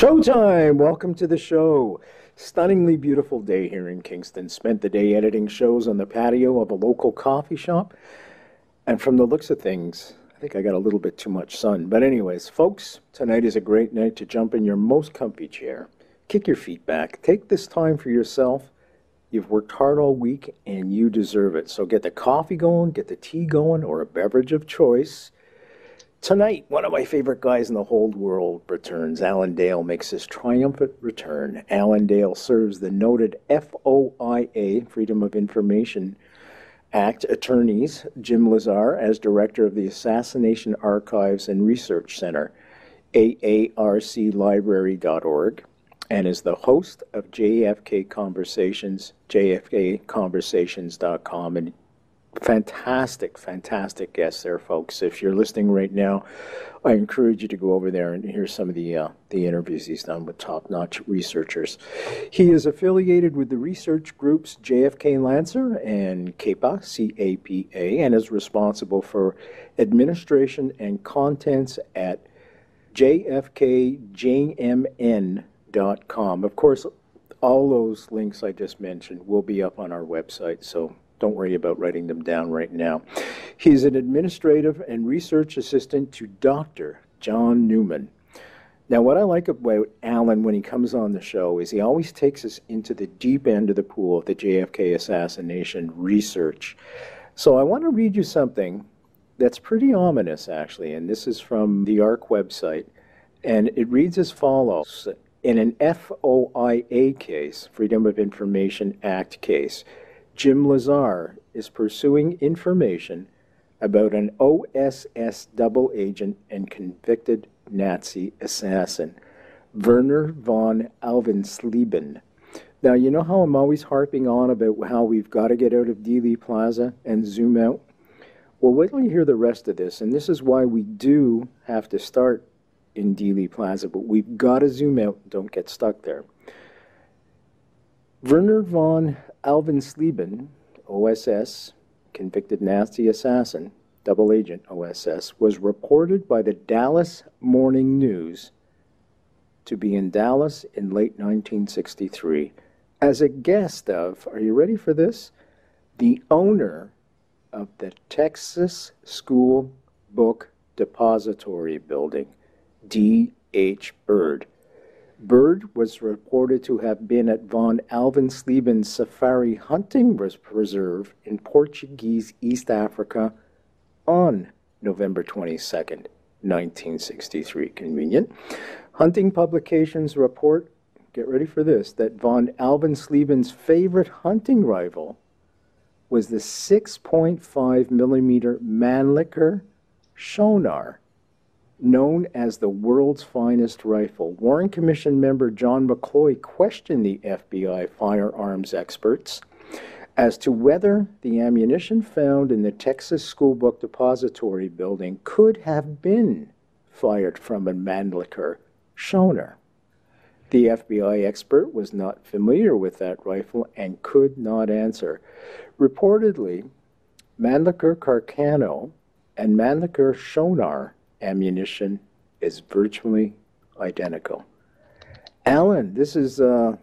Showtime! Welcome to the show. Stunningly beautiful day here in Kingston. Spent the day editing shows on the patio of a local coffee shop. And from the looks of things, I think I got a little bit too much sun. But, anyways, folks, tonight is a great night to jump in your most comfy chair. Kick your feet back. Take this time for yourself. You've worked hard all week and you deserve it. So get the coffee going, get the tea going, or a beverage of choice. Tonight, one of my favorite guys in the whole world returns. Alan Dale makes his triumphant return. Alan Dale serves the noted FOIA, Freedom of Information Act attorneys, Jim Lesar, as director of the Assassination Archives and Research Center, aarclibrary.org, and is the host of JFK Conversations, jfkconversations.com. And fantastic, fantastic guests there, folks. If you're listening right now, I encourage you to go over there and hear some of the uh, the interviews he's done with top-notch researchers. He is affiliated with the research groups JFK Lancer and CAPA, C-A-P-A, and is responsible for administration and contents at jfkjmn.com. Of course, all those links I just mentioned will be up on our website, so don't worry about writing them down right now. He's an administrative and research assistant to Dr. John Newman. Now, what I like about Alan when he comes on the show is he always takes us into the deep end of the pool of the JFK assassination research. So I want to read you something that's pretty ominous, actually, and this is from the ARC website. And it reads as follows In an FOIA case, Freedom of Information Act case, Jim Lesar is pursuing information about an OSS double agent and convicted Nazi assassin, Werner von Alvensleben. Now, you know how I'm always harping on about how we've got to get out of Dealey Plaza and zoom out? Well, wait till you hear the rest of this, and this is why we do have to start in Dealey Plaza, but we've got to zoom out, don't get stuck there. Werner von Alvensleben, OSS, convicted Nazi assassin, double agent OSS, was reported by the Dallas Morning News to be in Dallas in late 1963 as a guest of, are you ready for this? The owner of the Texas School Book Depository Building, D.H. Byrd. Byrd was reported to have been at von Alvensleben's safari hunting preserve in Portuguese East Africa on November 22, 1963. Convenient. Hunting publications report, get ready for this, that von Alvensleben's favorite hunting rifle was the 6.5 millimeter Mannlicher Schoenauer known as the world's finest rifle. Warren Commission member John McCloy questioned the FBI firearms experts as to whether the ammunition found in the Texas School Book Depository building could have been fired from a Mannlicher Schoenauer. The FBI expert was not familiar with that rifle and could not answer. Reportedly, Mannlicher Carcano and Mannlicher Schoenauer ammunition is virtually identical. Alan, this is uh,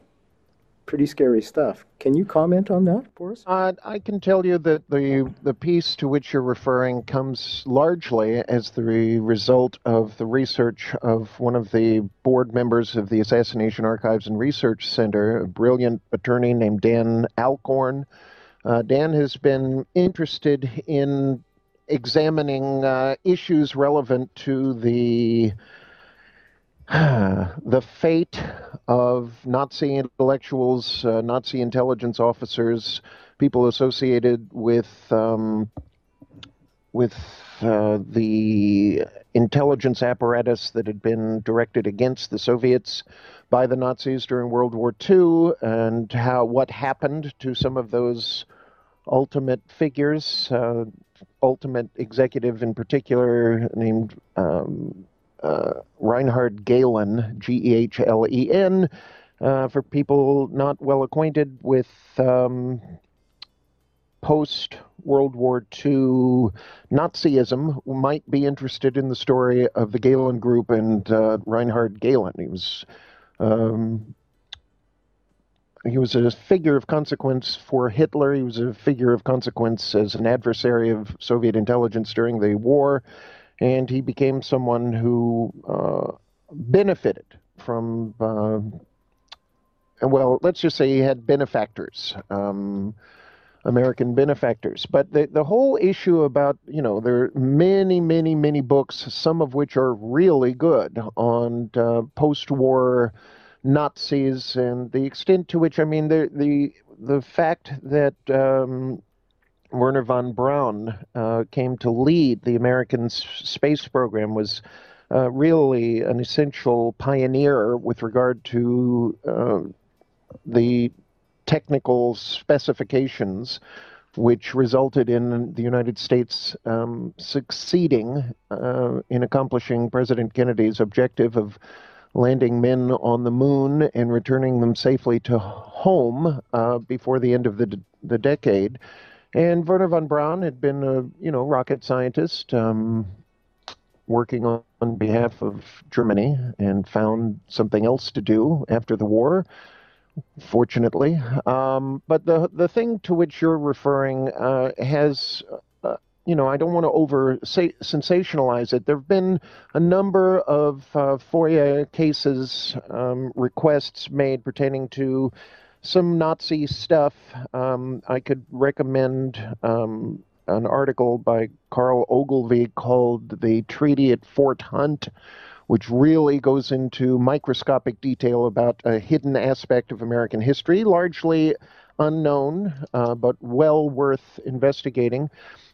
pretty scary stuff. Can you comment on that for us? Uh, I can tell you that the the piece to which you're referring comes largely as the result of the research of one of the board members of the Assassination Archives and Research Center, a brilliant attorney named Dan Alcorn. Uh, Dan has been interested in examining uh, issues relevant to the the fate of Nazi intellectuals, uh, Nazi intelligence officers, people associated with um, with uh, the intelligence apparatus that had been directed against the Soviets by the Nazis during World War II, and how what happened to some of those ultimate figures. Uh, ultimate executive in particular named um, uh, Reinhard Gehlen, G E H L E N, uh, for people not well acquainted with um, post World War II Nazism might be interested in the story of the Gehlen Group and uh, Reinhard Gehlen. He was um, he was a figure of consequence for Hitler. He was a figure of consequence as an adversary of Soviet intelligence during the war, and he became someone who uh, benefited from. Uh, well, let's just say he had benefactors. Um, American benefactors. But the, the whole issue about, you know, there are many, many, many books, some of which are really good on uh, post war Nazis and the extent to which, I mean, the, the, the fact that um, Wernher von Braun uh, came to lead the American space program was. Uh, really, an essential pioneer with regard to uh, the technical specifications which resulted in the United States um, succeeding uh, in accomplishing President Kennedy's objective of landing men on the moon and returning them safely to home uh, before the end of the, the decade. And Wernher von Braun had been a you know rocket scientist um, working on, on behalf of Germany and found something else to do after the war fortunately. Um, but the the thing to which you're referring uh, has. You know, I don't want to over sensationalize it. There have been a number of uh, FOIA cases, um, requests made pertaining to some Nazi stuff. Um, I could recommend um, an article by Carl Oglesby called The Treaty at Fort Hunt, which really goes into microscopic detail about a hidden aspect of American history, largely unknown, uh, but well worth investigating.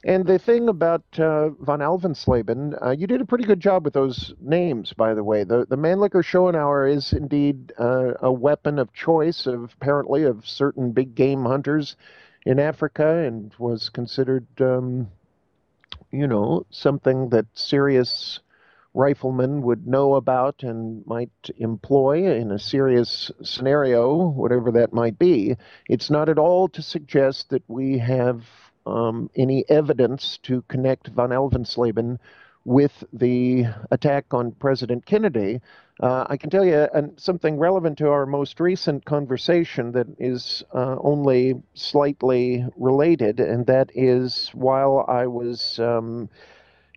And the thing about uh, von Alvensleben, uh, you did a pretty good job with those names, by the way. The the Mannlicher Schoenauer is indeed uh, a weapon of choice, of apparently of certain big game hunters in Africa, and was considered, um, you know, something that serious riflemen would know about and might employ in a serious scenario, whatever that might be. It's not at all to suggest that we have um, any evidence to connect von Alvensleben with the attack on President Kennedy. Uh, I can tell you uh, something relevant to our most recent conversation that is uh, only slightly related, and that is while I was um,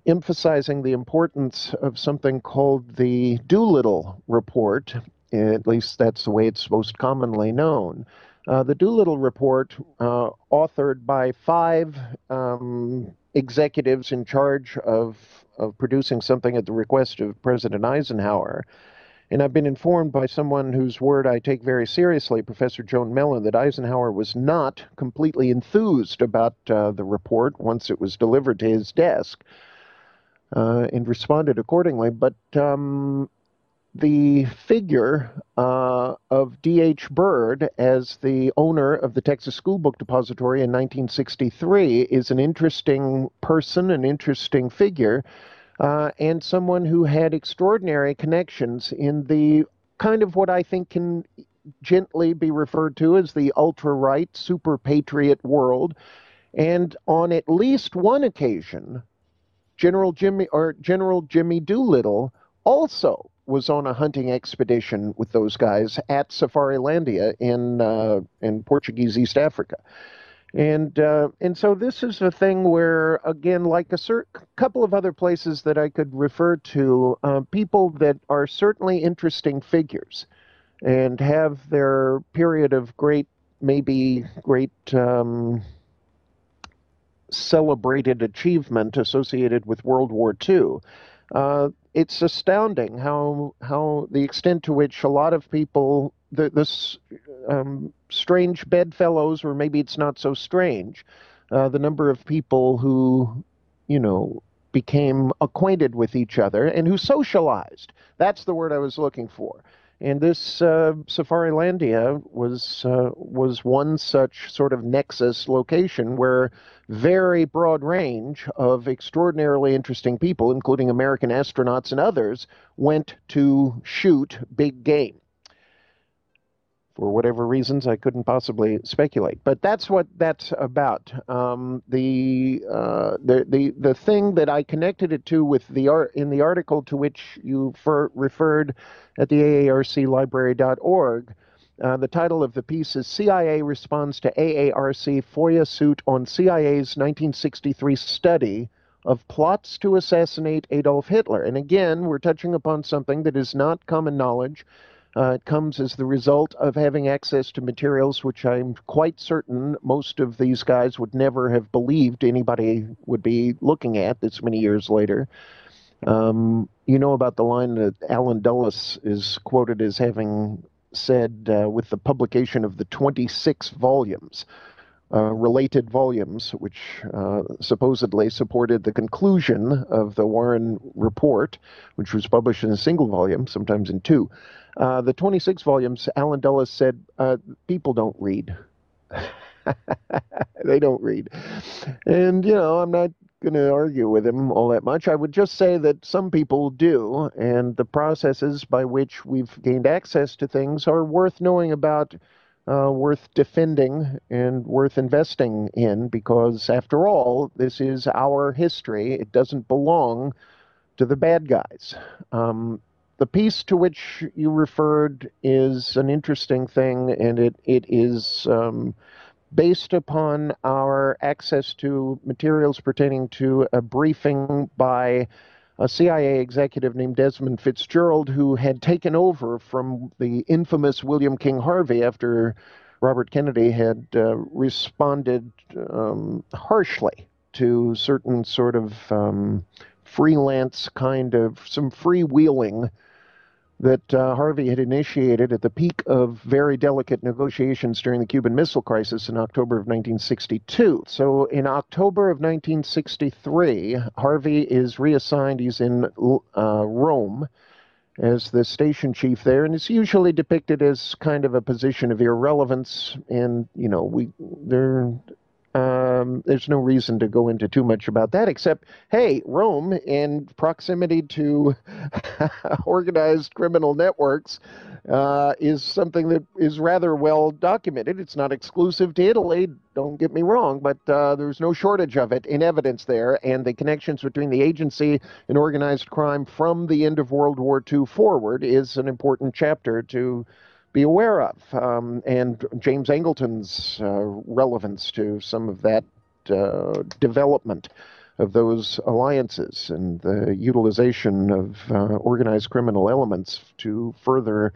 emphasizing the importance of something called the Doolittle Report. At least that's the way it's most commonly known. Uh, the Doolittle Report, uh, authored by five um, executives in charge of, of producing something at the request of President Eisenhower. And I've been informed by someone whose word I take very seriously, Professor Joan Mellen, that Eisenhower was not completely enthused about uh, the report once it was delivered to his desk uh, and responded accordingly. But um, the figure uh, of D.H. Byrd as the owner of the Texas School Book Depository in 1963 is an interesting person, an interesting figure, uh, and someone who had extraordinary connections in the kind of what I think can gently be referred to as the ultra right, super patriot world. And on at least one occasion, General Jimmy or General Jimmy Doolittle also was on a hunting expedition with those guys at Safarilandia in uh, in Portuguese East Africa. And uh, and so this is a thing where, again, like a cert- couple of other places that I could refer to, uh, people that are certainly interesting figures, and have their period of great, maybe great um, celebrated achievement associated with World War II. Uh, it's astounding how how the extent to which a lot of people, the, this um, strange bedfellows, or maybe it's not so strange, uh, the number of people who, you know, became acquainted with each other and who socialized. That's the word I was looking for. And this uh, Safarilandia was uh, was one such sort of nexus location where very broad range of extraordinarily interesting people, including American astronauts and others, went to shoot big game. For whatever reasons I couldn't possibly speculate. But that's what that's about. Um, the, uh, the the the thing that I connected it to with the art in the article to which you fer- referred at the AARClibrary.org. Uh, the title of the piece is CIA responds to AARC FOIA suit on CIA's 1963 study of plots to assassinate Adolf Hitler. And again, we're touching upon something that is not common knowledge uh, it comes as the result of having access to materials which I'm quite certain most of these guys would never have believed anybody would be looking at this many years later. Um, you know about the line that Allen Dulles is quoted as having said uh, with the publication of the 26 volumes. Uh, related volumes, which uh, supposedly supported the conclusion of the Warren Report, which was published in a single volume, sometimes in two. Uh, the 26 volumes, Allen Dulles said, uh, people don't read. they don't read. And, you know, I'm not going to argue with him all that much. I would just say that some people do, and the processes by which we've gained access to things are worth knowing about, uh, worth defending, and worth investing in, because after all, this is our history. It doesn't belong to the bad guys. Um, the piece to which you referred is an interesting thing, and it it is um, based upon our access to materials pertaining to a briefing by a CIA executive named Desmond Fitzgerald, who had taken over from the infamous William King Harvey after Robert Kennedy had uh, responded um, harshly to certain sort of um, freelance kind of some freewheeling that uh, Harvey had initiated at the peak of very delicate negotiations during the Cuban Missile Crisis in October of 1962. So, in October of 1963, Harvey is reassigned. He's in uh, Rome as the station chief there, and it's usually depicted as kind of a position of irrelevance. And you know, we there um, there's no reason to go into too much about that, except, hey, Rome in proximity to organized criminal networks uh, is something that is rather well documented. It's not exclusive to Italy, don't get me wrong, but uh, there's no shortage of it in evidence there, and the connections between the agency and organized crime from the end of World War II forward is an important chapter to be aware of, um, and James Angleton's uh, relevance to some of that uh, development of those alliances and the utilization of uh, organized criminal elements to further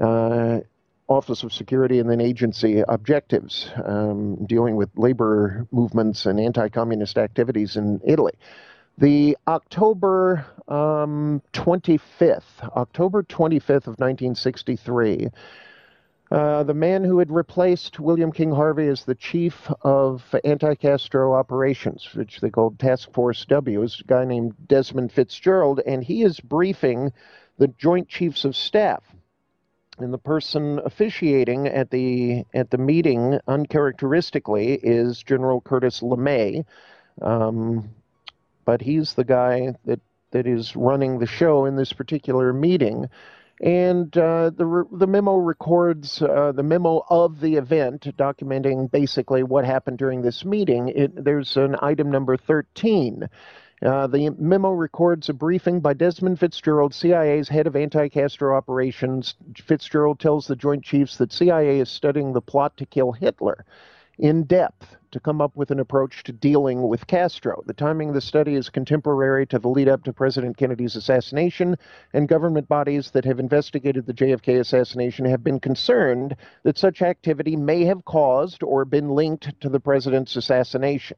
uh, Office of Security and then agency objectives, um, dealing with labor movements and anti communist activities in Italy. The October um, 25th, October 25th of 1963, uh, the man who had replaced William King Harvey as the chief of anti-Castro operations, which they called Task Force W, is a guy named Desmond Fitzgerald, and he is briefing the Joint Chiefs of Staff. And the person officiating at the at the meeting, uncharacteristically, is General Curtis LeMay. Um, but he's the guy that, that is running the show in this particular meeting. And uh, the, the memo records uh, the memo of the event, documenting basically what happened during this meeting. It, there's an item number 13. Uh, the memo records a briefing by Desmond Fitzgerald, CIA's head of anti Castro operations. Fitzgerald tells the Joint Chiefs that CIA is studying the plot to kill Hitler in depth to come up with an approach to dealing with Castro. The timing of the study is contemporary to the lead up to President Kennedy's assassination, and government bodies that have investigated the JFK assassination have been concerned that such activity may have caused or been linked to the president's assassination.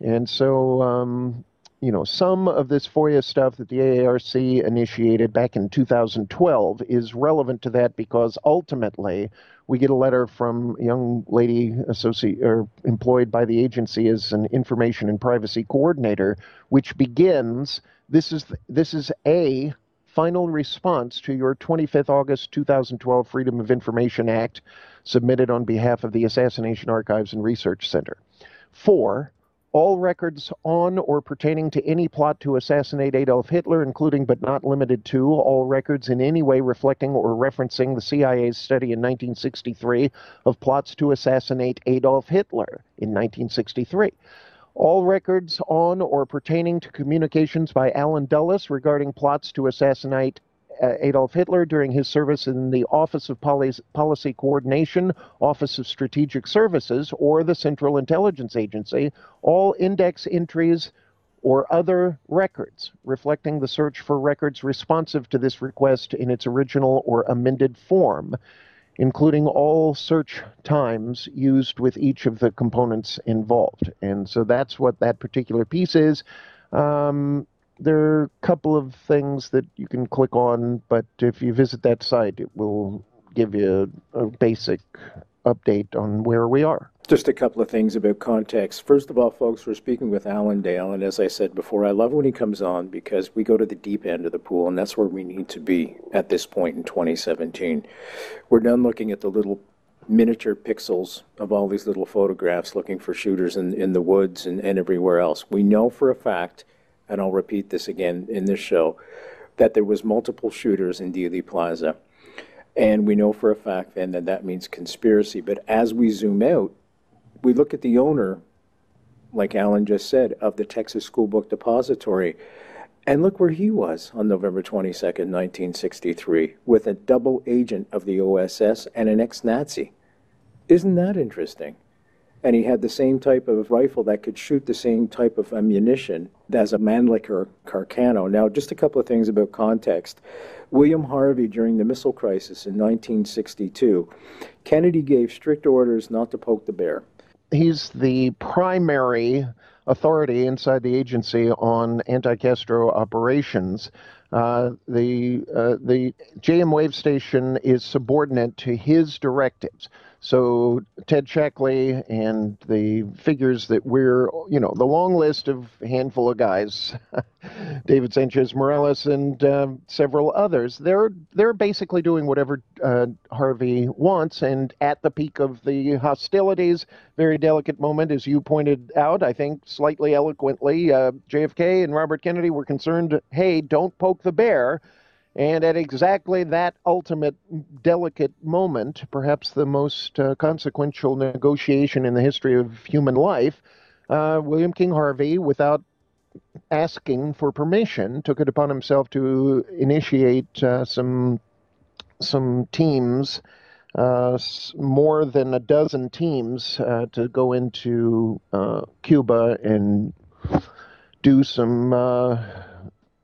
And so um, you know, some of this FOIA stuff that the AARC initiated back in 2012 is relevant to that because ultimately we get a letter from a young lady associate or employed by the agency as an information and privacy coordinator, which begins this is this is a final response to your 25th August 2012 Freedom of Information Act submitted on behalf of the Assassination Archives and Research Center. Four, all records on or pertaining to any plot to assassinate Adolf Hitler, including but not limited to all records in any way reflecting or referencing the CIA's study in 1963 of plots to assassinate Adolf Hitler in 1963. All records on or pertaining to communications by Allen Dulles regarding plots to assassinate Adolf Hitler during his service in the Office of Policy Coordination, Office of Strategic Services, or the Central Intelligence Agency, all index entries or other records reflecting the search for records responsive to this request in its original or amended form, including all search times used with each of the components involved. And so that's what that particular piece is. Um, there are a couple of things that you can click on, but if you visit that site, it will give you a, a basic update on where we are. Just a couple of things about context. First of all, folks, we're speaking with Alan Dale, and as I said before, I love when he comes on because we go to the deep end of the pool, and that's where we need to be at this point in 2017. We're done looking at the little miniature pixels of all these little photographs looking for shooters in, in the woods and, and everywhere else. We know for a fact and I'll repeat this again in this show, that there was multiple shooters in Dealey Plaza. And we know for a fact then that that means conspiracy. But as we zoom out, we look at the owner, like Alan just said, of the Texas School Book Depository. And look where he was on November 22nd, 1963, with a double agent of the OSS and an ex Nazi. Isn't that interesting? and he had the same type of rifle that could shoot the same type of ammunition as a Mannlicher Carcano. Now, just a couple of things about context. William Harvey, during the missile crisis in 1962, Kennedy gave strict orders not to poke the bear. He's the primary authority inside the agency on anti-Castro operations. Uh, the uh, the JM Wave Station is subordinate to his directives. So Ted Shackley and the figures that we're, you know, the long list of handful of guys, David Sanchez Morales and uh, several others, they're they're basically doing whatever uh, Harvey wants. And at the peak of the hostilities, very delicate moment, as you pointed out, I think slightly eloquently, uh, JFK and Robert Kennedy were concerned. Hey, don't poke the bear and at exactly that ultimate delicate moment, perhaps the most uh, consequential negotiation in the history of human life, uh, William King Harvey, without asking for permission, took it upon himself to initiate uh, some some teams, uh, more than a dozen teams, uh, to go into uh, Cuba and do some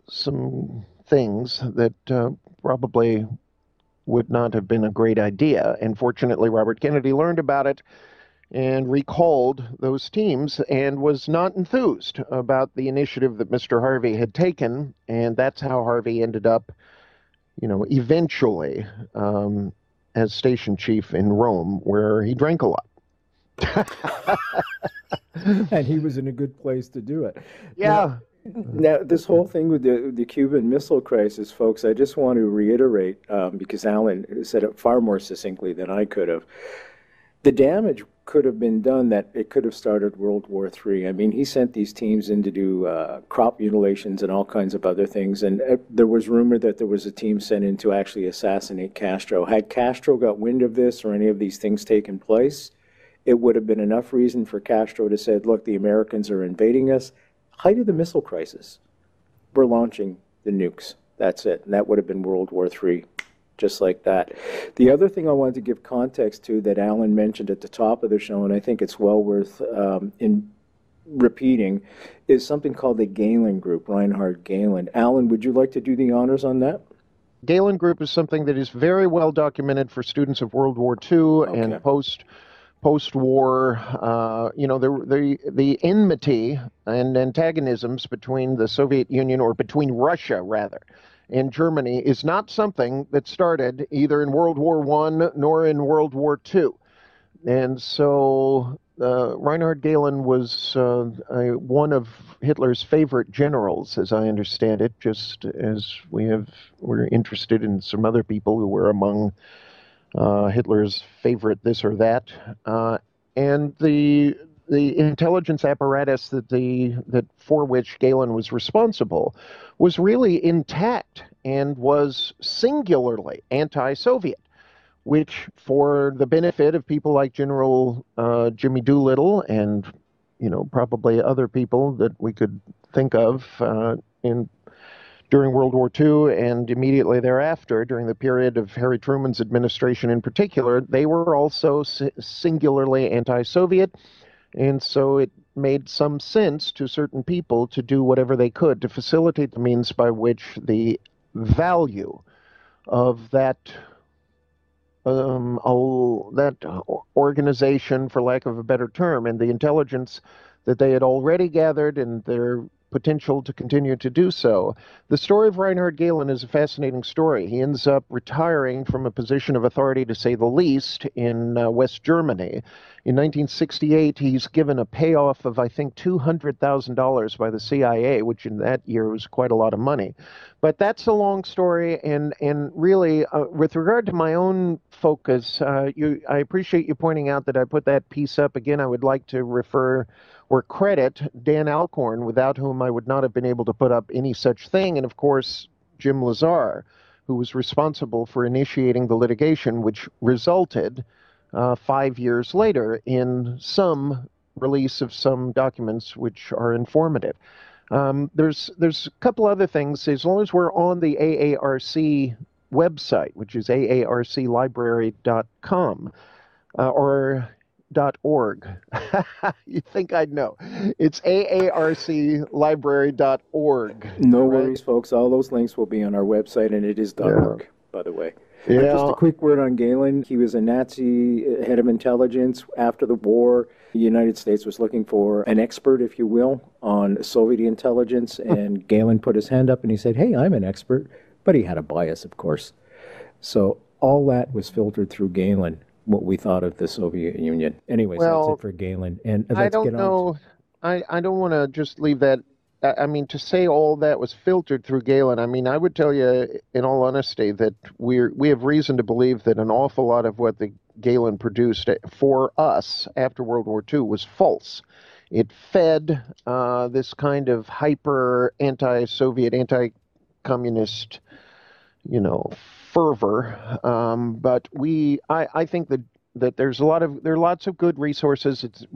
some things that uh, probably would not have been a great idea. And fortunately, Robert Kennedy learned about it and recalled those teams and was not enthused about the initiative that Mr. Harvey had taken. And that's how Harvey ended up, you know, eventually um, as station chief in Rome, where he drank a lot. and he was in a good place to do it. Yeah. Now, now, this whole thing with the, the Cuban Missile Crisis, folks, I just want to reiterate um, because Alan said it far more succinctly than I could have. The damage could have been done that it could have started World War III. I mean, he sent these teams in to do uh, crop mutilations and all kinds of other things. And uh, there was rumor that there was a team sent in to actually assassinate Castro. Had Castro got wind of this or any of these things taken place, it would have been enough reason for Castro to say, look, the Americans are invading us height of the missile crisis, we're launching the nukes. That's it. And that would have been World War III, just like that. The other thing I wanted to give context to that Alan mentioned at the top of the show, and I think it's well worth um, in repeating, is something called the Gehlen Group, Reinhard Gehlen. Alan, would you like to do the honors on that? Gehlen Group is something that is very well documented for students of World War II okay. and post post-war, uh, you know, the, the the enmity and antagonisms between the Soviet Union or between Russia rather and Germany is not something that started either in World War One nor in World War Two, and so uh, Reinhard Gehlen was uh, a, one of Hitler's favorite generals, as I understand it. Just as we have, we're interested in some other people who were among Hitler's favorite this or that. Uh, and the the intelligence apparatus that the that for which Gehlen was responsible was really intact and was singularly anti-Soviet, which, for the benefit of people like General uh, Jimmy Doolittle and you know probably other people that we could think of uh, in during World War II and immediately thereafter, during the period of Harry Truman's administration in particular, they were also singularly anti Soviet. And so it made some sense to certain people to do whatever they could to facilitate the means by which the value of that um, that organization, for lack of a better term, and the intelligence that they had already gathered and their potential to continue to do so. The story of Reinhard Gehlen is a fascinating story. He ends up retiring from a position of authority, to say the least, in uh, West Germany. In 1968, he's given a payoff of, I think, $200,000 by the CIA, which in that year was quite a lot of money. But that's a long story, and, and really, uh, with regard to my own focus, uh, you, I appreciate you pointing out that I put that piece up. Again, I would like to refer or credit Dan Alcorn, without whom I would not have been able to put up any such thing, and of course, Jim Lesar, who was responsible for initiating the litigation, which resulted uh, five years later in some release of some documents which are informative. Um, there's there's a couple other things. As long as we're on the AARC website, which is aarclibrary.com, uh, or org. you think I'd know. It's aarclibrary.org. No right? worries, folks. All those links will be on our website, and it is yeah. .org, by the way. Uh, yeah. Just a quick word on Gehlen. He was a Nazi uh, head of intelligence after the war. The United States was looking for an expert, if you will, on Soviet intelligence, and Gehlen put his hand up and he said, Hey, I'm an expert. But he had a bias, of course. So all that was filtered through Gehlen what we thought of the Soviet Union. Anyways, well, that's it for Gehlen. And let's I don't get know. To... I, I don't want to just leave that. I mean, to say all that was filtered through Gehlen, I mean, I would tell you, in all honesty, that we we have reason to believe that an awful lot of what the Gehlen produced for us after World War II was false. It fed uh, this kind of hyper anti-Soviet, anti-communist, you know, fervor. Um, but we, I, I think that that there's a lot of there are lots of good resources. It's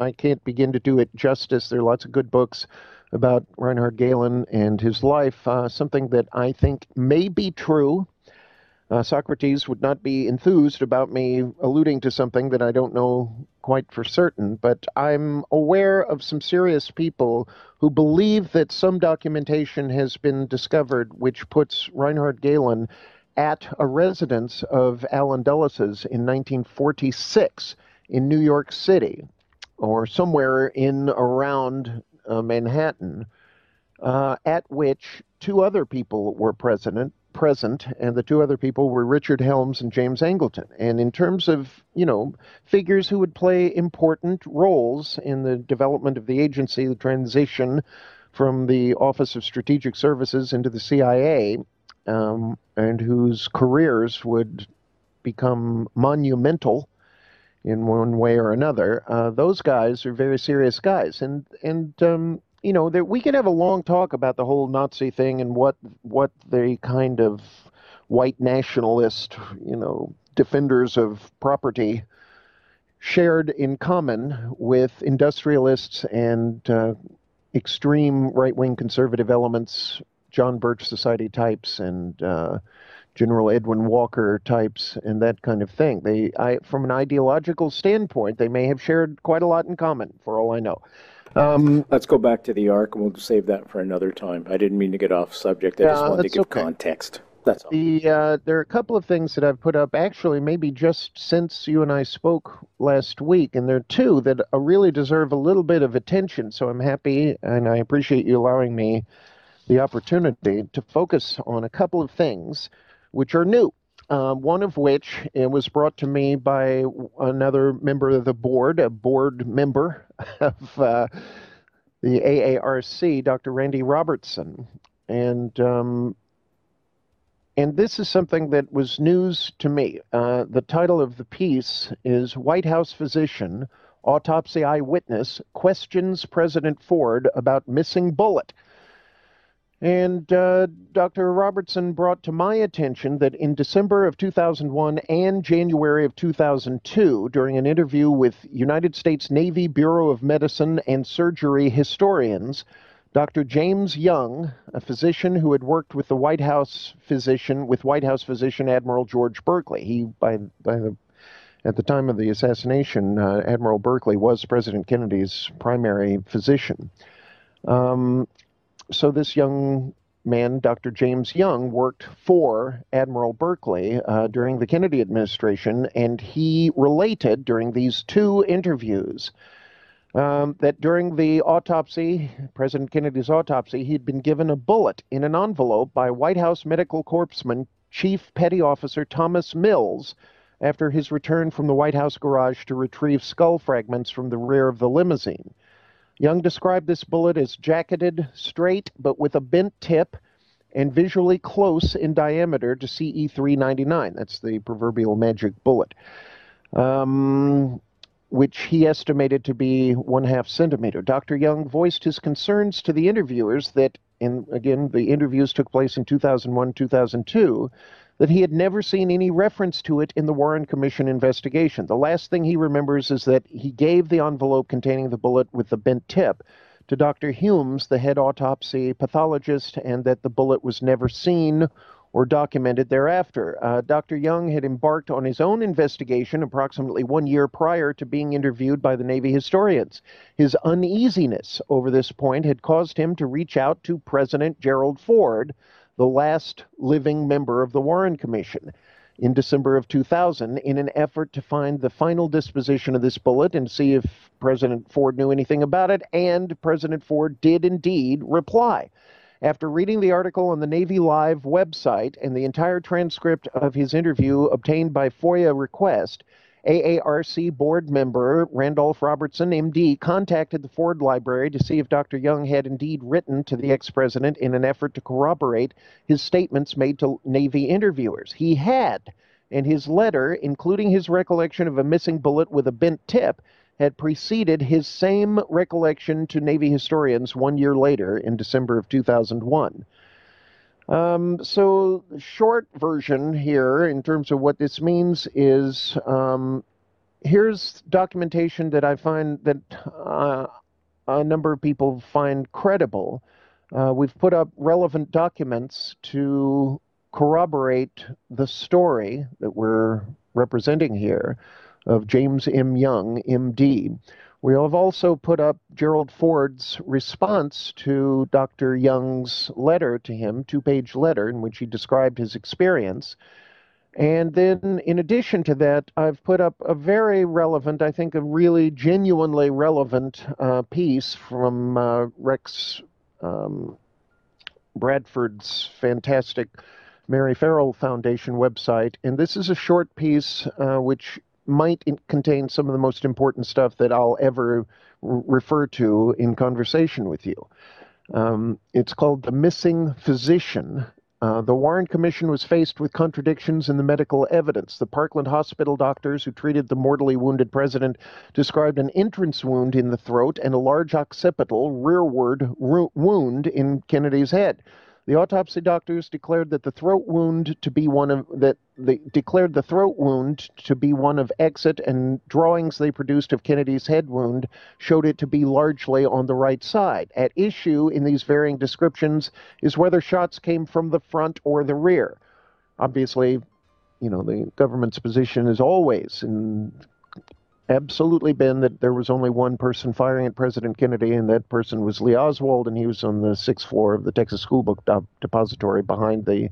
I can't begin to do it justice. There are lots of good books about Reinhard Gehlen and his life. Uh, something that I think may be true. Uh, Socrates would not be enthused about me alluding to something that I don't know quite for certain, but I'm aware of some serious people who believe that some documentation has been discovered which puts Reinhard Gehlen at a residence of Allen Dulles' in 1946 in New York City or somewhere in around uh, Manhattan, uh, at which two other people were present, present, and the two other people were Richard Helms and James Angleton. And in terms of, you know, figures who would play important roles in the development of the agency, the transition from the Office of Strategic Services into the CIA, um, and whose careers would become monumental in one way or another. Uh, those guys are very serious guys, and and um, you know that we can have a long talk about the whole Nazi thing and what what the kind of white nationalist, you know, defenders of property shared in common with industrialists and uh, extreme right wing conservative elements John Birch Society types and uh, General Edwin Walker types and that kind of thing. They, I, from an ideological standpoint, they may have shared quite a lot in common, for all I know. Um, Let's go back to the ark, and we'll save that for another time. I didn't mean to get off subject. I just wanted to give okay. context. That's all. The uh, there are a couple of things that I've put up. Actually, maybe just since you and I spoke last week, and there are two that uh, really deserve a little bit of attention. So I'm happy, and I appreciate you allowing me the opportunity to focus on a couple of things which are new. Uh, one of which it was brought to me by another member of the board, a board member of uh, the AARC, Dr. Randy Robertson, and um, and this is something that was news to me. Uh, the title of the piece is "White House Physician Autopsy eyewitness questions President Ford about missing bullet. And uh, Dr. Robertson brought to my attention that in December of 2001 and January of 2002, during an interview with United States Navy Bureau of Medicine and Surgery historians, Dr. James Young, a physician who had worked with the White House physician, with White House physician Admiral George Burkley, he by by the at the time of the assassination, uh, Admiral Burkley was President Kennedy's primary physician. Um, so this young man, Dr. James Young, worked for Admiral Burkley uh, during the Kennedy administration, and he related during these two interviews um, that during the autopsy, President Kennedy's autopsy, he'd been given a bullet in an envelope by White House Medical Corpsman Chief Petty Officer Thomas Mills after his return from the White House garage to retrieve skull fragments from the rear of the limousine. Young described this bullet as jacketed, straight, but with a bent tip and visually close in diameter to CE 399. That's the proverbial magic bullet, um, which he estimated to be one half centimeter. Dr. Young voiced his concerns to the interviewers that, and again, the interviews took place in 2001 2002 that he had never seen any reference to it in the Warren Commission investigation. The last thing he remembers is that he gave the envelope containing the bullet with the bent tip to Dr. Humes, the head autopsy pathologist, and that the bullet was never seen or documented thereafter. Uh, Dr. Young had embarked on his own investigation approximately one year prior to being interviewed by the Navy historians. His uneasiness over this point had caused him to reach out to President Gerald Ford the last living member of the Warren Commission in December of 2000 in an effort to find the final disposition of this bullet and see if President Ford knew anything about it. And President Ford did indeed reply. After reading the article on the Navy Live website and the entire transcript of his interview obtained by FOIA request, AARC board member Randolph Robertson, MD, contacted the Ford Library to see if Dr. Young had indeed written to the ex president in an effort to corroborate his statements made to Navy interviewers. He had, and his letter, including his recollection of a missing bullet with a bent tip, had preceded his same recollection to Navy historians one year later in December of 2001. Um, so, short version here, in terms of what this means, is um, here's documentation that I find that uh, a number of people find credible. Uh, we've put up relevant documents to corroborate the story that we're representing here of James M. Young, MD. We have also put up Gerald Ford's response to Dr. Young's letter to him, two page letter, in which he described his experience. And then, in addition to that, I've put up a very relevant, I think, a really genuinely relevant uh, piece from uh, Rex um, Bradford's fantastic Mary Ferrell Foundation website. And this is a short piece uh, which might contain some of the most important stuff that I'll ever refer to in conversation with you. Um, it's called The Missing Physician. Uh, the Warren Commission was faced with contradictions in the medical evidence. The Parkland Hospital doctors who treated the mortally wounded president described an entrance wound in the throat and a large occipital rearward wound in Kennedy's head. The autopsy doctors declared that the throat wound to be one of that declared the throat wound to be one of exit, and drawings they produced of Kennedy's head wound showed it to be largely on the right side. At issue in these varying descriptions is whether shots came from the front or the rear. Obviously, you know the government's position is always in absolutely been that there was only one person firing at President Kennedy, and that person was Lee Oswald, and he was on the sixth floor of the Texas School Book Depository behind the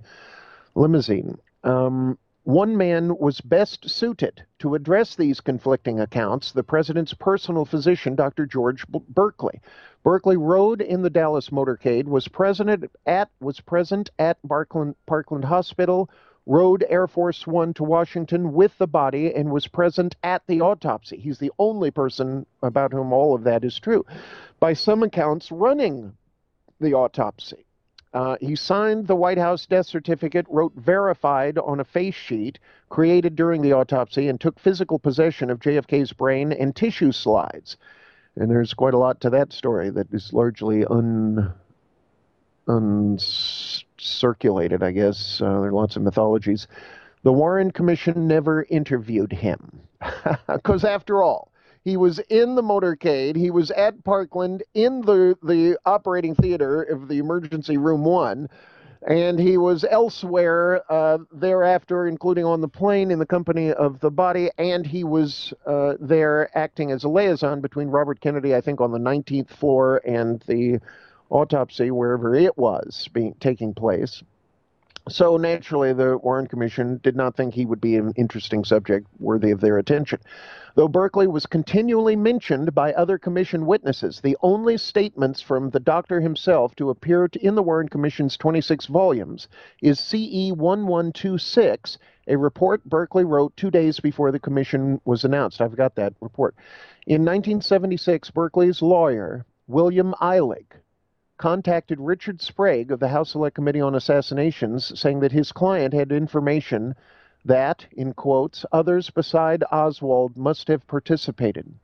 limousine. Um, one man was best suited to address these conflicting accounts, the president's personal physician, Dr. George B- Berkeley. Burkley rode in the Dallas motorcade, was present at was present at Parkland, Parkland Hospital, rode Air Force One to Washington with the body and was present at the autopsy. He's the only person about whom all of that is true. By some accounts, running the autopsy. Uh, he signed the White House death certificate, wrote verified on a face sheet created during the autopsy, and took physical possession of JFK's brain and tissue slides. And there's quite a lot to that story that is largely un uncirculated, I guess. Uh, there are lots of mythologies. The Warren Commission never interviewed him. Because, after all, he was in the motorcade. He was at Parkland in the, the operating theater of the emergency room one. And he was elsewhere uh, thereafter, including on the plane in the company of the body. And he was uh, there acting as a liaison between Robert Kennedy, I think, on the 19th floor and the autopsy, wherever it was being taking place. So naturally, the Warren Commission did not think he would be an interesting subject worthy of their attention. Though Burkley was continually mentioned by other commission witnesses, the only statements from the doctor himself to appear in the Warren Commission's 26 volumes is CE 1126, a report Burkley wrote two days before the commission was announced. I've got that report. In 1976, Burkley's lawyer, William Illig, contacted Richard Sprague of the House Select Committee on Assassinations, saying that his client had information that, in quotes, others beside Oswald must have participated.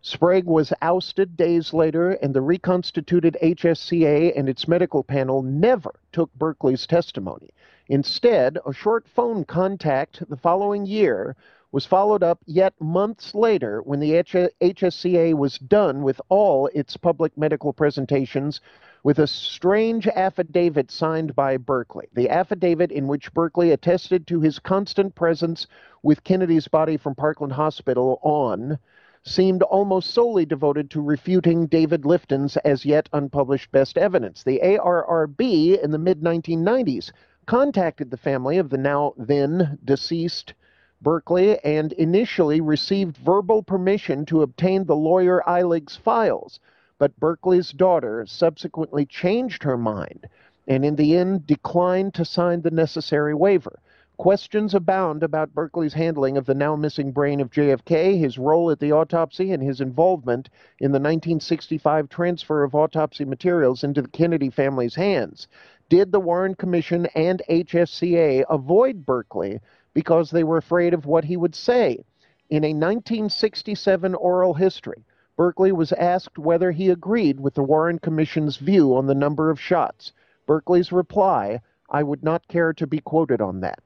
Sprague was ousted days later, and the reconstituted HSCA and its medical panel never took Burkley's testimony. Instead, a short phone contact the following year was followed up yet months later when the HSCA was done with all its public medical presentations with a strange affidavit signed by Burkley. The affidavit in which Burkley attested to his constant presence with Kennedy's body from Parkland Hospital on seemed almost solely devoted to refuting David Lifton's as yet unpublished best evidence. The ARRB in the mid 1990s contacted the family of the now then deceased Burkley and initially received verbal permission to obtain the lawyer Illig's files, but Burkley's daughter subsequently changed her mind and in the end declined to sign the necessary waiver. Questions abound about Burkley's handling of the now missing brain of JFK, his role at the autopsy, and his involvement in the 1965 transfer of autopsy materials into the Kennedy family's hands. Did the Warren Commission and HSCA avoid Burkley because they were afraid of what he would say. In a 1967 oral history, Burkley was asked whether he agreed with the Warren Commission's view on the number of shots. Burkley's reply, I would not care to be quoted on that.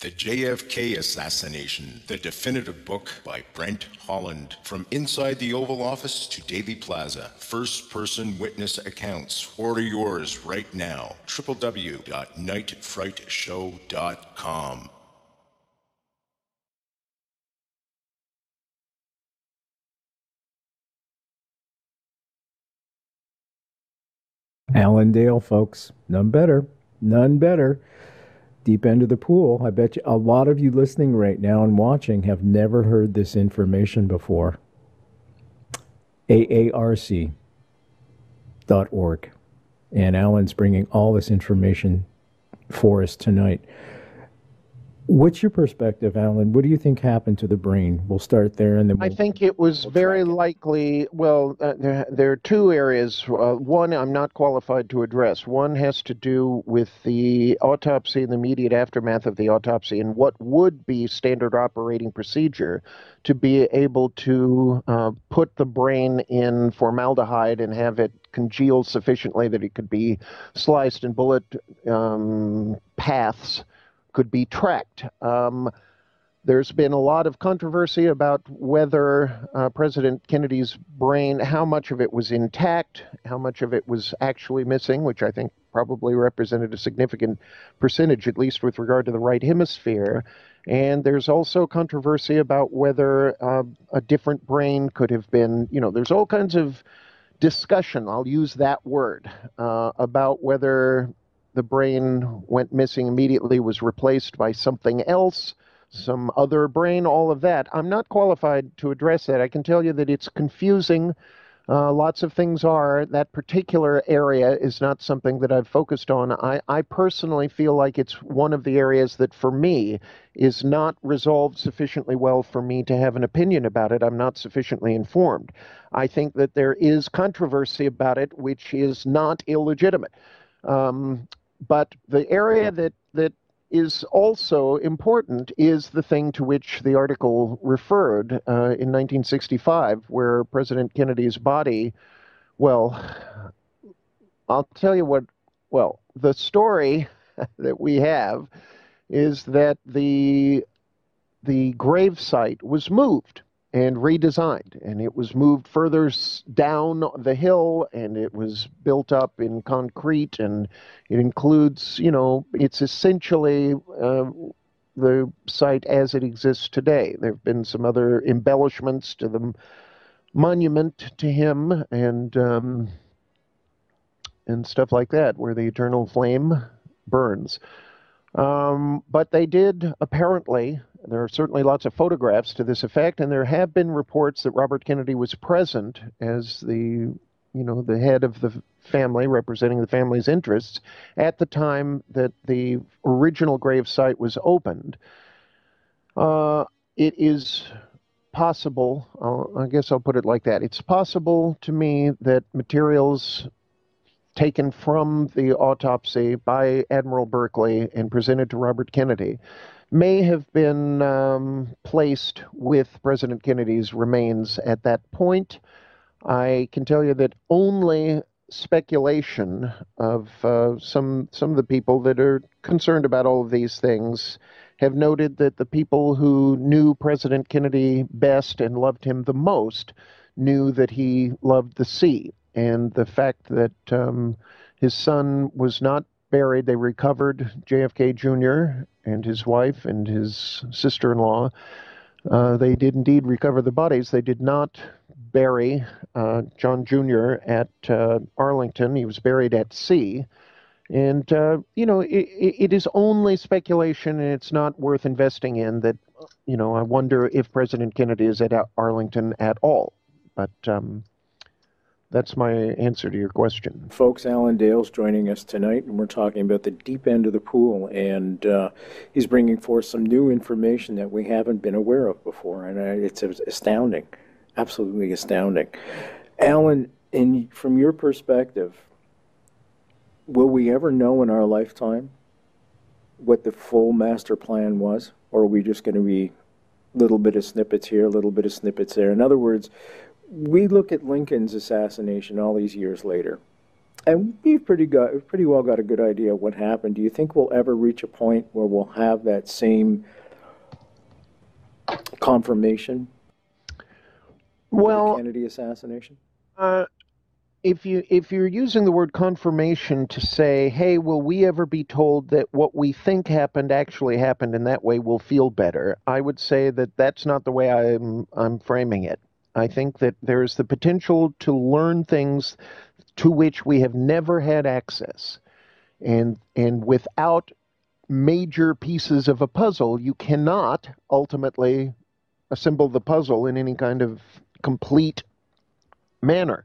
The JFK Assassination, the definitive book by Brent Holland. From inside the Oval Office to Dealey Plaza, first person witness accounts. Order yours right now. www.nightfrightshow.com. Alan Dale, folks. None better. None better. Deep end of the pool. I bet you a lot of you listening right now and watching have never heard this information before. AARC.org. And Alan's bringing all this information for us tonight. What's your perspective, Alan? What do you think happened to the brain? We'll start there, and then we'll, I think it was we'll very likely. Well, uh, there, there are two areas. Uh, one, I'm not qualified to address. One has to do with the autopsy and the immediate aftermath of the autopsy, and what would be standard operating procedure to be able to uh, put the brain in formaldehyde and have it congeal sufficiently that it could be sliced in bullet um, paths could be tracked. Um, there's been a lot of controversy about whether uh, President Kennedy's brain, how much of it was intact, how much of it was actually missing, which I think probably represented a significant percentage, at least with regard to the right hemisphere. And there's also controversy about whether uh, a different brain could have been, you know, there's all kinds of discussion, I'll use that word, uh, about whether the brain went missing immediately, was replaced by something else, some other brain, all of that. I'm not qualified to address that. I can tell you that it's confusing. Uh, lots of things are. That particular area is not something that I've focused on. I, I personally feel like it's one of the areas that, for me, is not resolved sufficiently well for me to have an opinion about it. I'm not sufficiently informed. I think that there is controversy about it, which is not illegitimate. Um, but the area that that is also important is the thing to which the article referred uh, in 1965, where President Kennedy's body, well, I'll tell you what, well, the story that we have is that the the grave site was moved and redesigned. And it was moved further down the hill and it was built up in concrete. And it includes, you know, it's essentially uh, the site as it exists today. There have been some other embellishments to the monument to him and. Um, and stuff like that, where the eternal flame burns. Um, but they did apparently there are certainly lots of photographs to this effect, and there have been reports that Robert Kennedy was present as the, you know, the head of the family, representing the family's interests, at the time that the original grave site was opened. Uh, it is possible, I guess I'll put it like that. It's possible to me that materials taken from the autopsy by Admiral Burkley and presented to Robert Kennedy may have been um, placed with President Kennedy's remains at that point. I can tell you that only speculation of uh, some some of the people that are concerned about all of these things have noted that the people who knew President Kennedy best and loved him the most knew that he loved the sea, and the fact that um, his son was not buried. They recovered JFK Jr. and his wife and his sister in law. Uh, they did indeed recover the bodies. They did not bury uh, John Jr. at uh, Arlington. He was buried at sea. And, uh, you know, it, it is only speculation and it's not worth investing in that, you know, I wonder if President Kennedy is at Arlington at all. But, um, that's my answer to your question. Folks, Alan Dale's joining us tonight, and we're talking about the deep end of the pool, and uh, he's bringing forth some new information that we haven't been aware of before, and it's astounding, absolutely astounding. Alan, in from your perspective, will we ever know in our lifetime what the full master plan was, or are we just going to be little bit of snippets here, a little bit of snippets there? In other words, we look at Lincoln's assassination all these years later, and we've pretty got pretty well got a good idea of what happened. Do you think we'll ever reach a point where we'll have that same confirmation? Well, Kennedy assassination. Uh, if you if you're using the word confirmation to say, "Hey, will we ever be told that what we think happened actually happened, and that way we'll feel better?" I would say that that's not the way I'm I'm framing it. I think that there's the potential to learn things to which we have never had access. And, and without major pieces of a puzzle, you cannot ultimately assemble the puzzle in any kind of complete manner.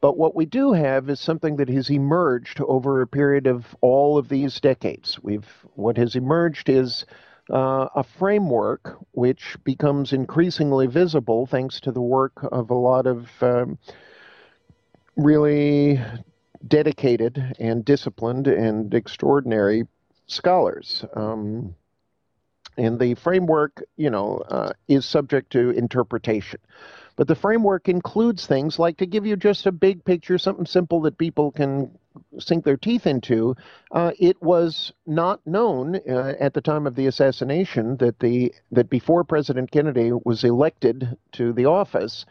But what we do have is something that has emerged over a period of all of these decades. We've what has emerged is uh, a framework which becomes increasingly visible thanks to the work of a lot of um, really dedicated and disciplined and extraordinary scholars. Um, and the framework, you know, uh, is subject to interpretation. But the framework includes things like to give you just a big picture, something simple that people can sink their teeth into. Uh, it was not known uh, at the time of the assassination that the that before President Kennedy was elected to the office,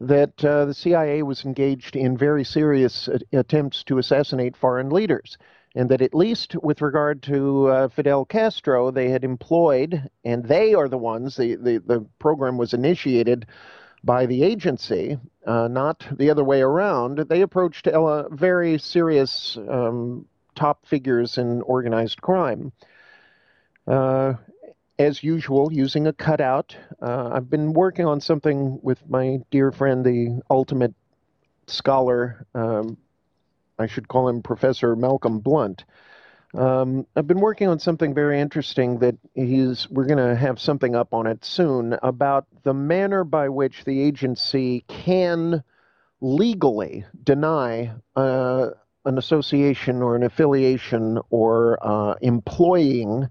that uh, the CIA was engaged in very serious attempts to assassinate foreign leaders. And that at least with regard to uh, Fidel Castro, they had employed, and they are the ones, the, the, the program was initiated by the agency, uh, not the other way around. They approached uh, very serious um, top figures in organized crime. Uh, as usual, using a cutout. Uh, I've been working on something with my dear friend, the ultimate scholar. Um, I should call him Professor Malcolm Blunt. Um, I've been working on something very interesting that he's. We're going to have something up on it soon about the manner by which the agency can legally deny uh, an association or an affiliation or uh, employing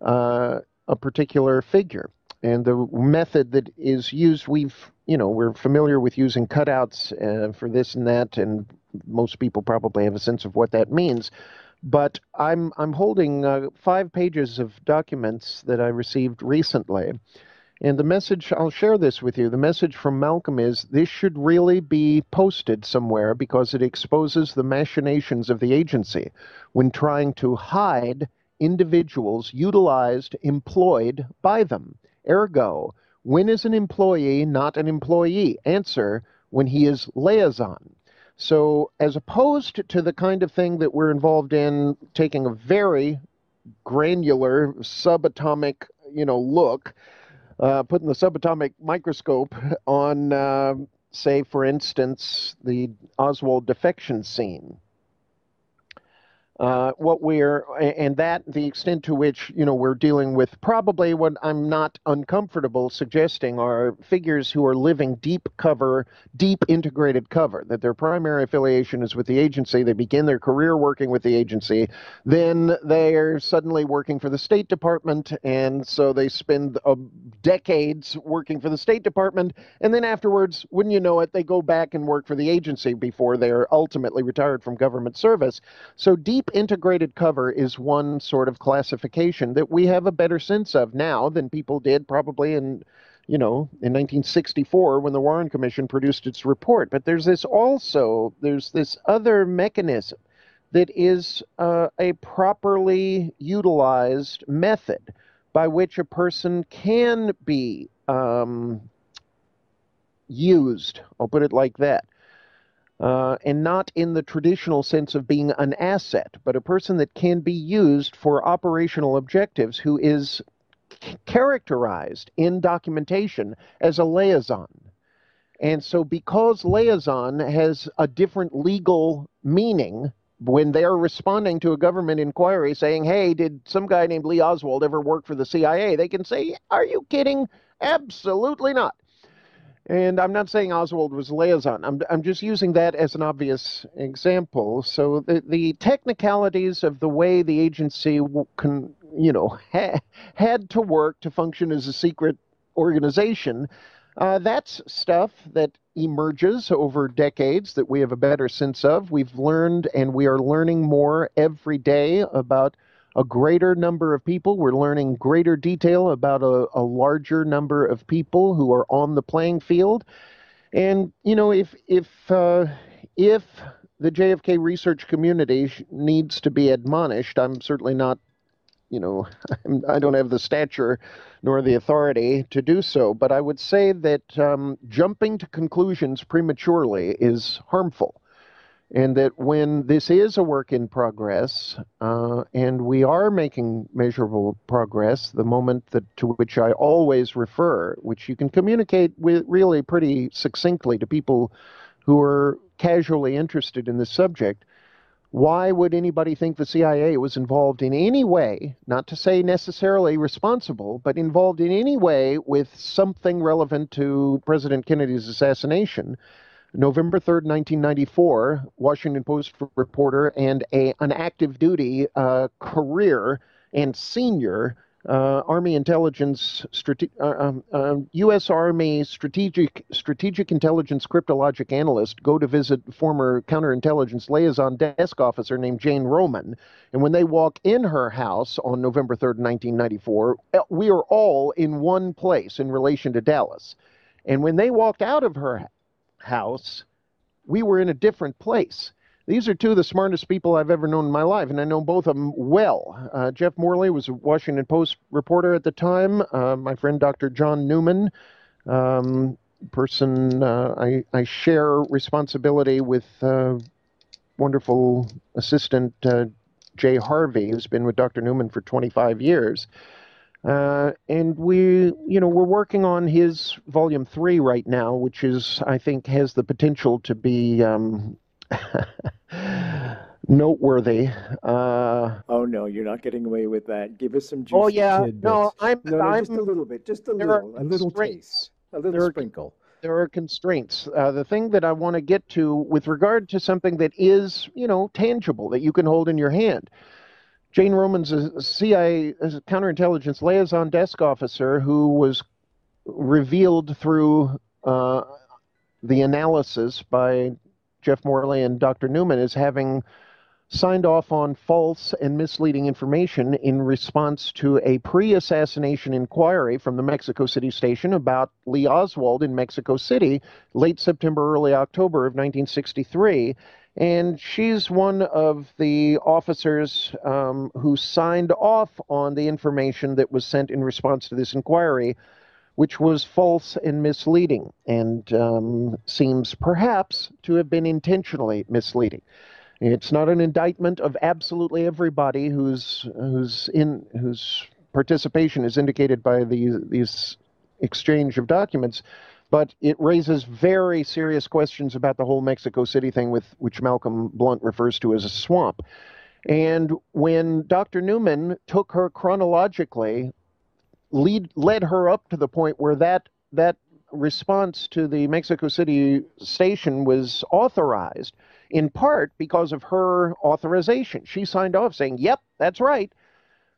uh, a particular figure. And the method that is used, we've, you know, we're familiar with using cutouts uh, for this and that, and most people probably have a sense of what that means. But I'm I'm holding uh, five pages of documents that I received recently and the message, I'll share this with you. The message from Malcolm is this should really be posted somewhere because it exposes the machinations of the agency when trying to hide individuals utilized, employed by them. Ergo, when is an employee not an employee? Answer, when he is liaison. So, as opposed to the kind of thing that we're involved in, taking a very granular subatomic, you know, look uh, putting the subatomic microscope on, uh, say, for instance, the Oswald defection scene. Uh, what we're and that the extent to which you know we're dealing with probably what I'm not uncomfortable suggesting are figures who are living deep cover, deep integrated cover. That their primary affiliation is with the agency. They begin their career working with the agency, then they're suddenly working for the State Department, and so they spend uh, decades working for the State Department, and then afterwards, wouldn't you know it, they go back and work for the agency before they're ultimately retired from government service. So deep deep integrated cover is one sort of classification that we have a better sense of now than people did probably in you know in 1964 when the Warren Commission produced its report. But there's this also there's this other mechanism that is uh, a properly utilized method by which a person can be um, used. I'll put it like that uh, and not in the traditional sense of being an asset, but a person that can be used for operational objectives who is c- characterized in documentation as a liaison. And so, because liaison has a different legal meaning when they're responding to a government inquiry saying, hey, did some guy named Lee Oswald ever work for the CIA? They can say, are you kidding? Absolutely not. And I'm not saying Oswald was liaison. I'm, I'm just using that as an obvious example. So the, the technicalities of the way the agency can, you know, ha, had to work to function as a secret organization, uh, that's stuff that emerges over decades that we have a better sense of. We've learned and we are learning more every day about a greater number of people. We're learning greater detail about a, a larger number of people who are on the playing field. And you know, if if uh, if the JFK research community needs to be admonished, I'm certainly not, you know, I don't have the stature nor the authority to do so. But I would say that um, jumping to conclusions prematurely is harmful and that when this is a work in progress, uh, and we are making measurable progress, the moment that to which I always refer, which you can communicate with really pretty succinctly to people who are casually interested in this subject. Why would anybody think the CIA was involved in any way, not to say necessarily responsible, but involved in any way with something relevant to President Kennedy's assassination? November 3rd, 1994, Washington Post reporter and a, an active duty uh, career and senior uh, Army intelligence, strate- uh, um, U.S. Um, Army strategic strategic intelligence cryptologic analyst go to visit former counterintelligence liaison desk officer named Jane Roman, and when they walk in her house on November 3rd, 1994, uh, we are all in one place in relation to Dallas, and when they walked out of her house, we were in a different place. These are two of the smartest people I've ever known in my life, and I know both of them well. Uh, Jeff Morley was a Washington Post reporter at the time. Uh, my friend Dr. John Newman, um, person uh, I, I, share responsibility with uh, wonderful assistant uh, Jay Harvey, who's been with Dr. Newman for 25 years. Uh, and we, you know, we're working on his volume three right now, which is, I think, has the potential to be um, noteworthy. Uh, oh no, you're not getting away with that. Give us some juicy Oh yeah, tidbits. no, I'm, no, no, I'm just a little bit, just a little, a little taste, a little there, sprinkle. there are constraints. Uh, the thing that I want to get to with regard to something that is, you know, tangible that you can hold in your hand. Jane Roman's a CIA a counterintelligence liaison desk officer who was revealed through uh, the analysis by Jeff Morley and Dr. Newman as having signed off on false and misleading information in response to a pre assassination inquiry from the Mexico City station about Lee Oswald in Mexico City, late September, early October of 1963. And she's one of the officers um, who signed off on the information that was sent in response to this inquiry, which was false and misleading, and um, seems perhaps to have been intentionally misleading. It's not an indictment of absolutely everybody who's who's in whose participation is indicated by these these exchange of documents, but it raises very serious questions about the whole Mexico City thing, with which Malcolm Blunt refers to as a swamp. And when Dr. Newman took her chronologically, lead, led her up to the point where that that response to the Mexico City station was authorized in part because of her authorization. She signed off saying, Yep, that's right.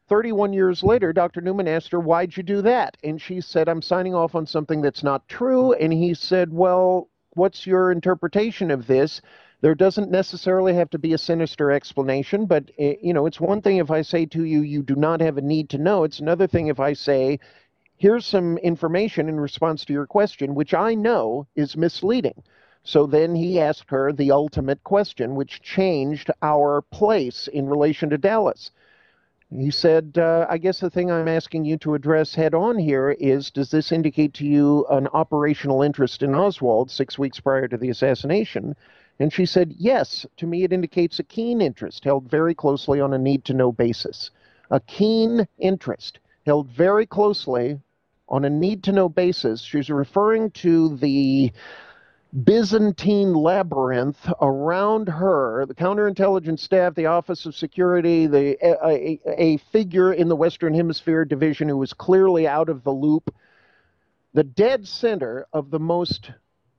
31 years later, Dr. Newman asked her, Why'd you do that? And she said, I'm signing off on something that's not true. And he said, Well, what's your interpretation of this? There doesn't necessarily have to be a sinister explanation, but eh, you know, it's one thing if I say to you, you do not have a need to know. It's another thing if I say, here's some information in response to your question, which I know is misleading. So then he asked her the ultimate question, which changed our place in relation to Dallas. He said, uh, I guess the thing I'm asking you to address head on here is Does this indicate to you an operational interest in Oswald six weeks prior to the assassination? And she said, Yes, to me it indicates a keen interest held very closely on a need to know basis. A keen interest held very closely on a need to know basis. She's referring to the Byzantine labyrinth around her, the counterintelligence staff, the Office of Security, the, a, a, figure in the Western Hemisphere division who was clearly out of the loop, the dead center of the most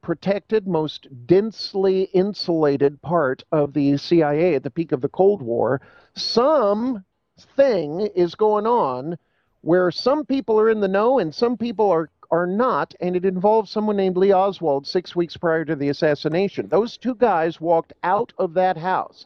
protected, most densely insulated part of the CIA at the peak of the Cold War, some thing is going on where some people are in the know and some people are are not, and it involves someone named Lee Oswald six weeks prior to the assassination. Those two guys walked out of that house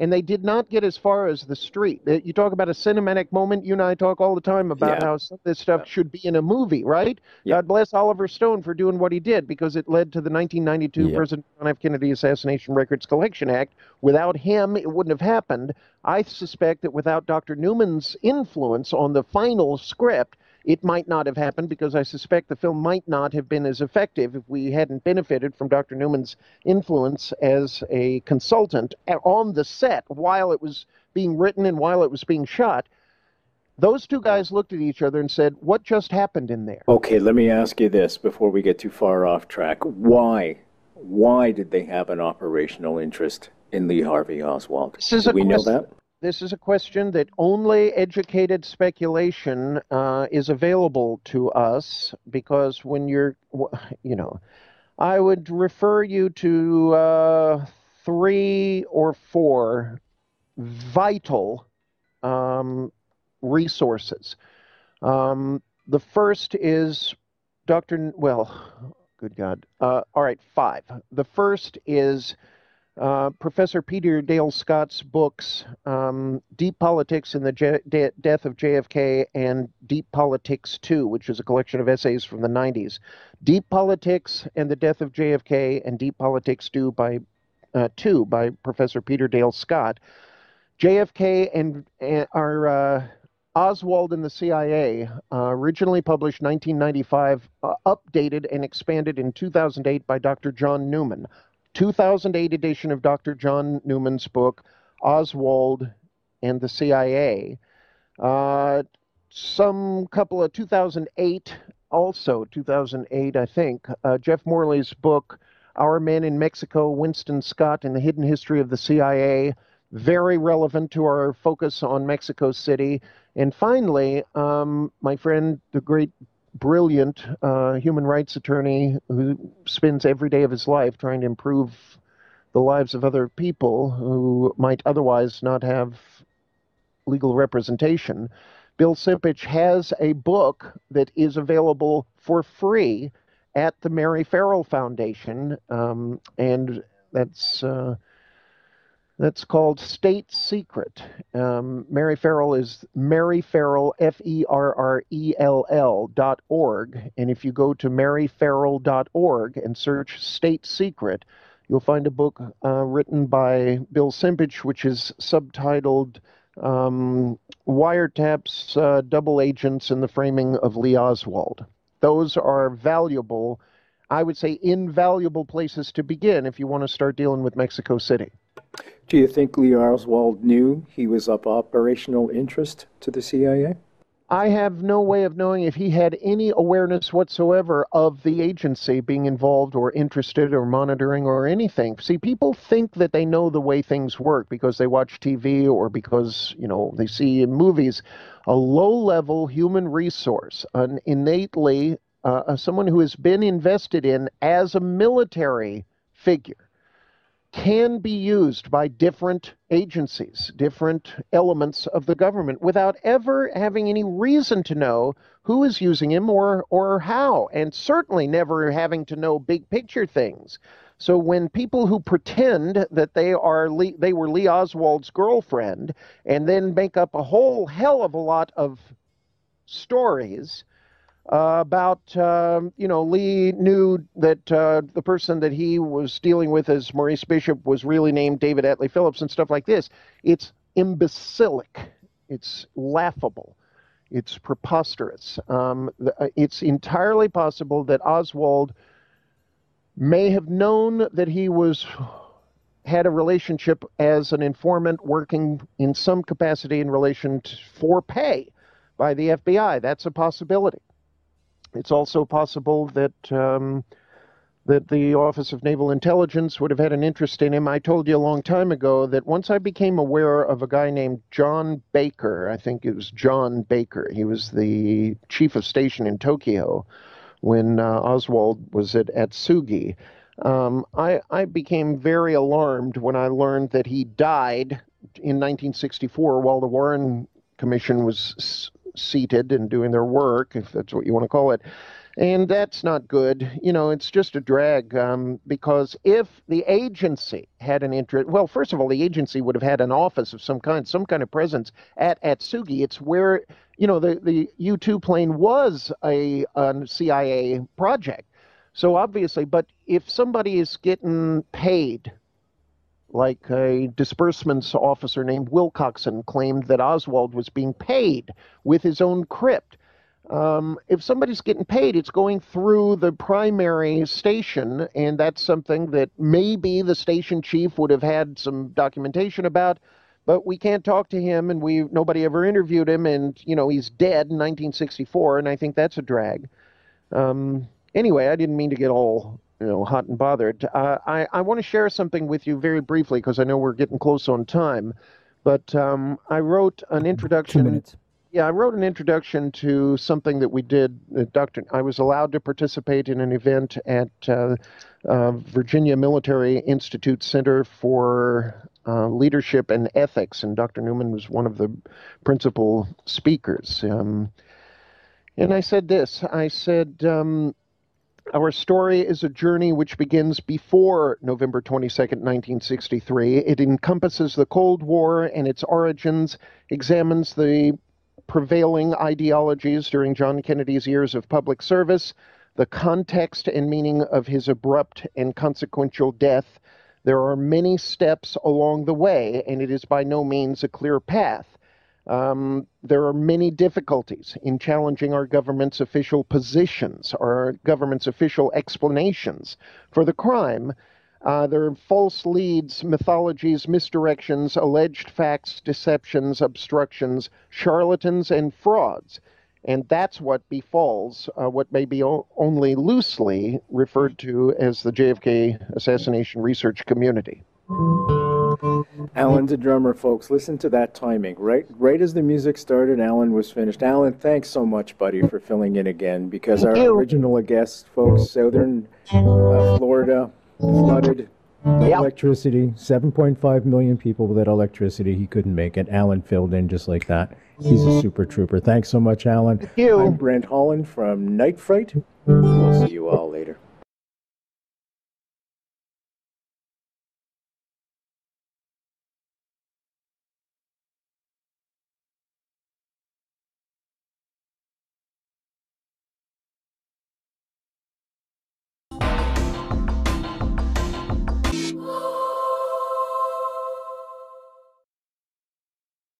and they did not get as far as the street. Uh, you talk about a cinematic moment. You and I talk all the time about yeah. how some of this stuff yeah. should be in a movie, right? Yeah. God bless Oliver Stone for doing what he did because it led to the 1992 President John F. Kennedy Assassination Records Collection Act. Without him, it wouldn't have happened. I suspect that without Dr. Newman's influence on the final script, it might not have happened because I suspect the film might not have been as effective if we hadn't benefited from Dr. Newman's influence as a consultant on the set while it was being written and while it was being shot. Those two guys looked at each other and said, What just happened in there? Okay, let me ask you this before we get too far off track. Why? Why did they have an operational interest in Lee Harvey Oswald? Do we know that? This is a question that only educated speculation uh, is available to us because when you're, you know, I would refer you to uh, three or four vital um, resources. Um, the first is Dr. Well, good God. Uh, all right, five. The first is uh, Professor Peter Dale Scott's books, um, Deep Politics and the De- Death of JFK, and Deep Politics 2, which is a collection of essays from the 90s. Deep Politics and the Death of JFK, and Deep Politics 2 by, uh, 2 by Professor Peter Dale Scott. JFK and, and our uh, Oswald and the CIA, uh, originally published 1995, uh, updated and expanded in 2008 by Dr. John Newman. 2008 edition of Dr. John Newman's book, Oswald and the CIA. Uh, some couple of 2008, also 2008, I think, uh, Jeff Morley's book, Our Men in Mexico, Winston Scott and the Hidden History of the CIA, very relevant to our focus on Mexico City. And finally, um, my friend, the great brilliant uh, human rights attorney who spends every day of his life trying to improve the lives of other people who might otherwise not have legal representation. Bill Simpich has a book that is available for free at the Mary Ferrell Foundation, um, and that's uh, that's called State Secret. Um, Mary Farrell is Mary Ferrell, F E R R E L L dot org. And if you go to maryferrell.org and search State Secret, you'll find a book uh, written by Bill Simpich, which is subtitled um, Wiretaps, uh, Double Agents, and the Framing of Lee Oswald. Those are valuable, I would say, invaluable places to begin if you want to start dealing with Mexico City. Do you think Lee Oswald knew he was of operational interest to the CIA? I have no way of knowing if he had any awareness whatsoever of the agency being involved or interested or monitoring or anything. See, people think that they know the way things work because they watch TV or because, you know, they see in movies a low level human resource, an innately uh, someone who has been invested in as a military figure can be used by different agencies, different elements of the government without ever having any reason to know who is using him or, or how, and certainly never having to know big picture things. So when people who pretend that they are Lee, they were Lee Oswald's girlfriend and then make up a whole hell of a lot of stories uh, about um, you know Lee knew that uh, the person that he was dealing with as Maurice Bishop was really named David Atlee Phillips and stuff like this. It's imbecilic. It's laughable. It's preposterous. Um, uh, it's entirely possible that Oswald may have known that he was had a relationship as an informant working in some capacity in relation to, for pay by the FBI. That's a possibility. It's also possible that um, that the Office of Naval Intelligence would have had an interest in him. I told you a long time ago that once I became aware of a guy named John Baker, I think it was John Baker. He was the chief of station in Tokyo when uh, Oswald was at Atsugi. Um, I, I became very alarmed when I learned that he died in 1964 while the Warren Commission was seated and doing their work, if that's what you want to call it. And that's not good. You know, it's just a drag um, because if the agency had an interest, well, first of all, the agency would have had an office of some kind, some kind of presence at Atsugi. It's where, you know, the, the U 2 plane was a, a CIA project. So obviously, but if somebody is getting paid like a disbursements officer named Wilcoxon claimed that Oswald was being paid with his own crypt. Um, if somebody's getting paid, it's going through the primary station, and that's something that maybe the station chief would have had some documentation about. But we can't talk to him, and we nobody ever interviewed him, and you know he's dead in 1964, and I think that's a drag. Um, anyway, I didn't mean to get all you know, hot and bothered. Uh, I, I want to share something with you very briefly because I know we're getting close on time. But um, I wrote an introduction. Two minutes. Yeah, I wrote an introduction to something that we did. Uh, Dr. I was allowed to participate in an event at uh, uh, Virginia Military Institute Center for uh, Leadership and Ethics, and Dr. Newman was one of the principal speakers. Um, and I said this I said, um, our story is a journey which begins before November 22, 1963. It encompasses the Cold War and its origins, examines the prevailing ideologies during John Kennedy's years of public service, the context and meaning of his abrupt and consequential death. There are many steps along the way, and it is by no means a clear path. Um, there are many difficulties in challenging our government's official positions, our government's official explanations for the crime. Uh, there are false leads, mythologies, misdirections, alleged facts, deceptions, obstructions, charlatans, and frauds. And that's what befalls uh, what may be o- only loosely referred to as the JFK assassination research community. Alan's a drummer, folks. Listen to that timing. Right, right as the music started, Alan was finished. Alan, thanks so much, buddy, for filling in again. Because Thank our you. original guest, folks, Southern uh, Florida, flooded, Yep. electricity. 7.5 million people without electricity. He couldn't make it. Alan filled in just like that. He's a super trooper. Thanks so much, Alan. Thank you. I'm Brent Holland from Night Fright. We'll see you all later.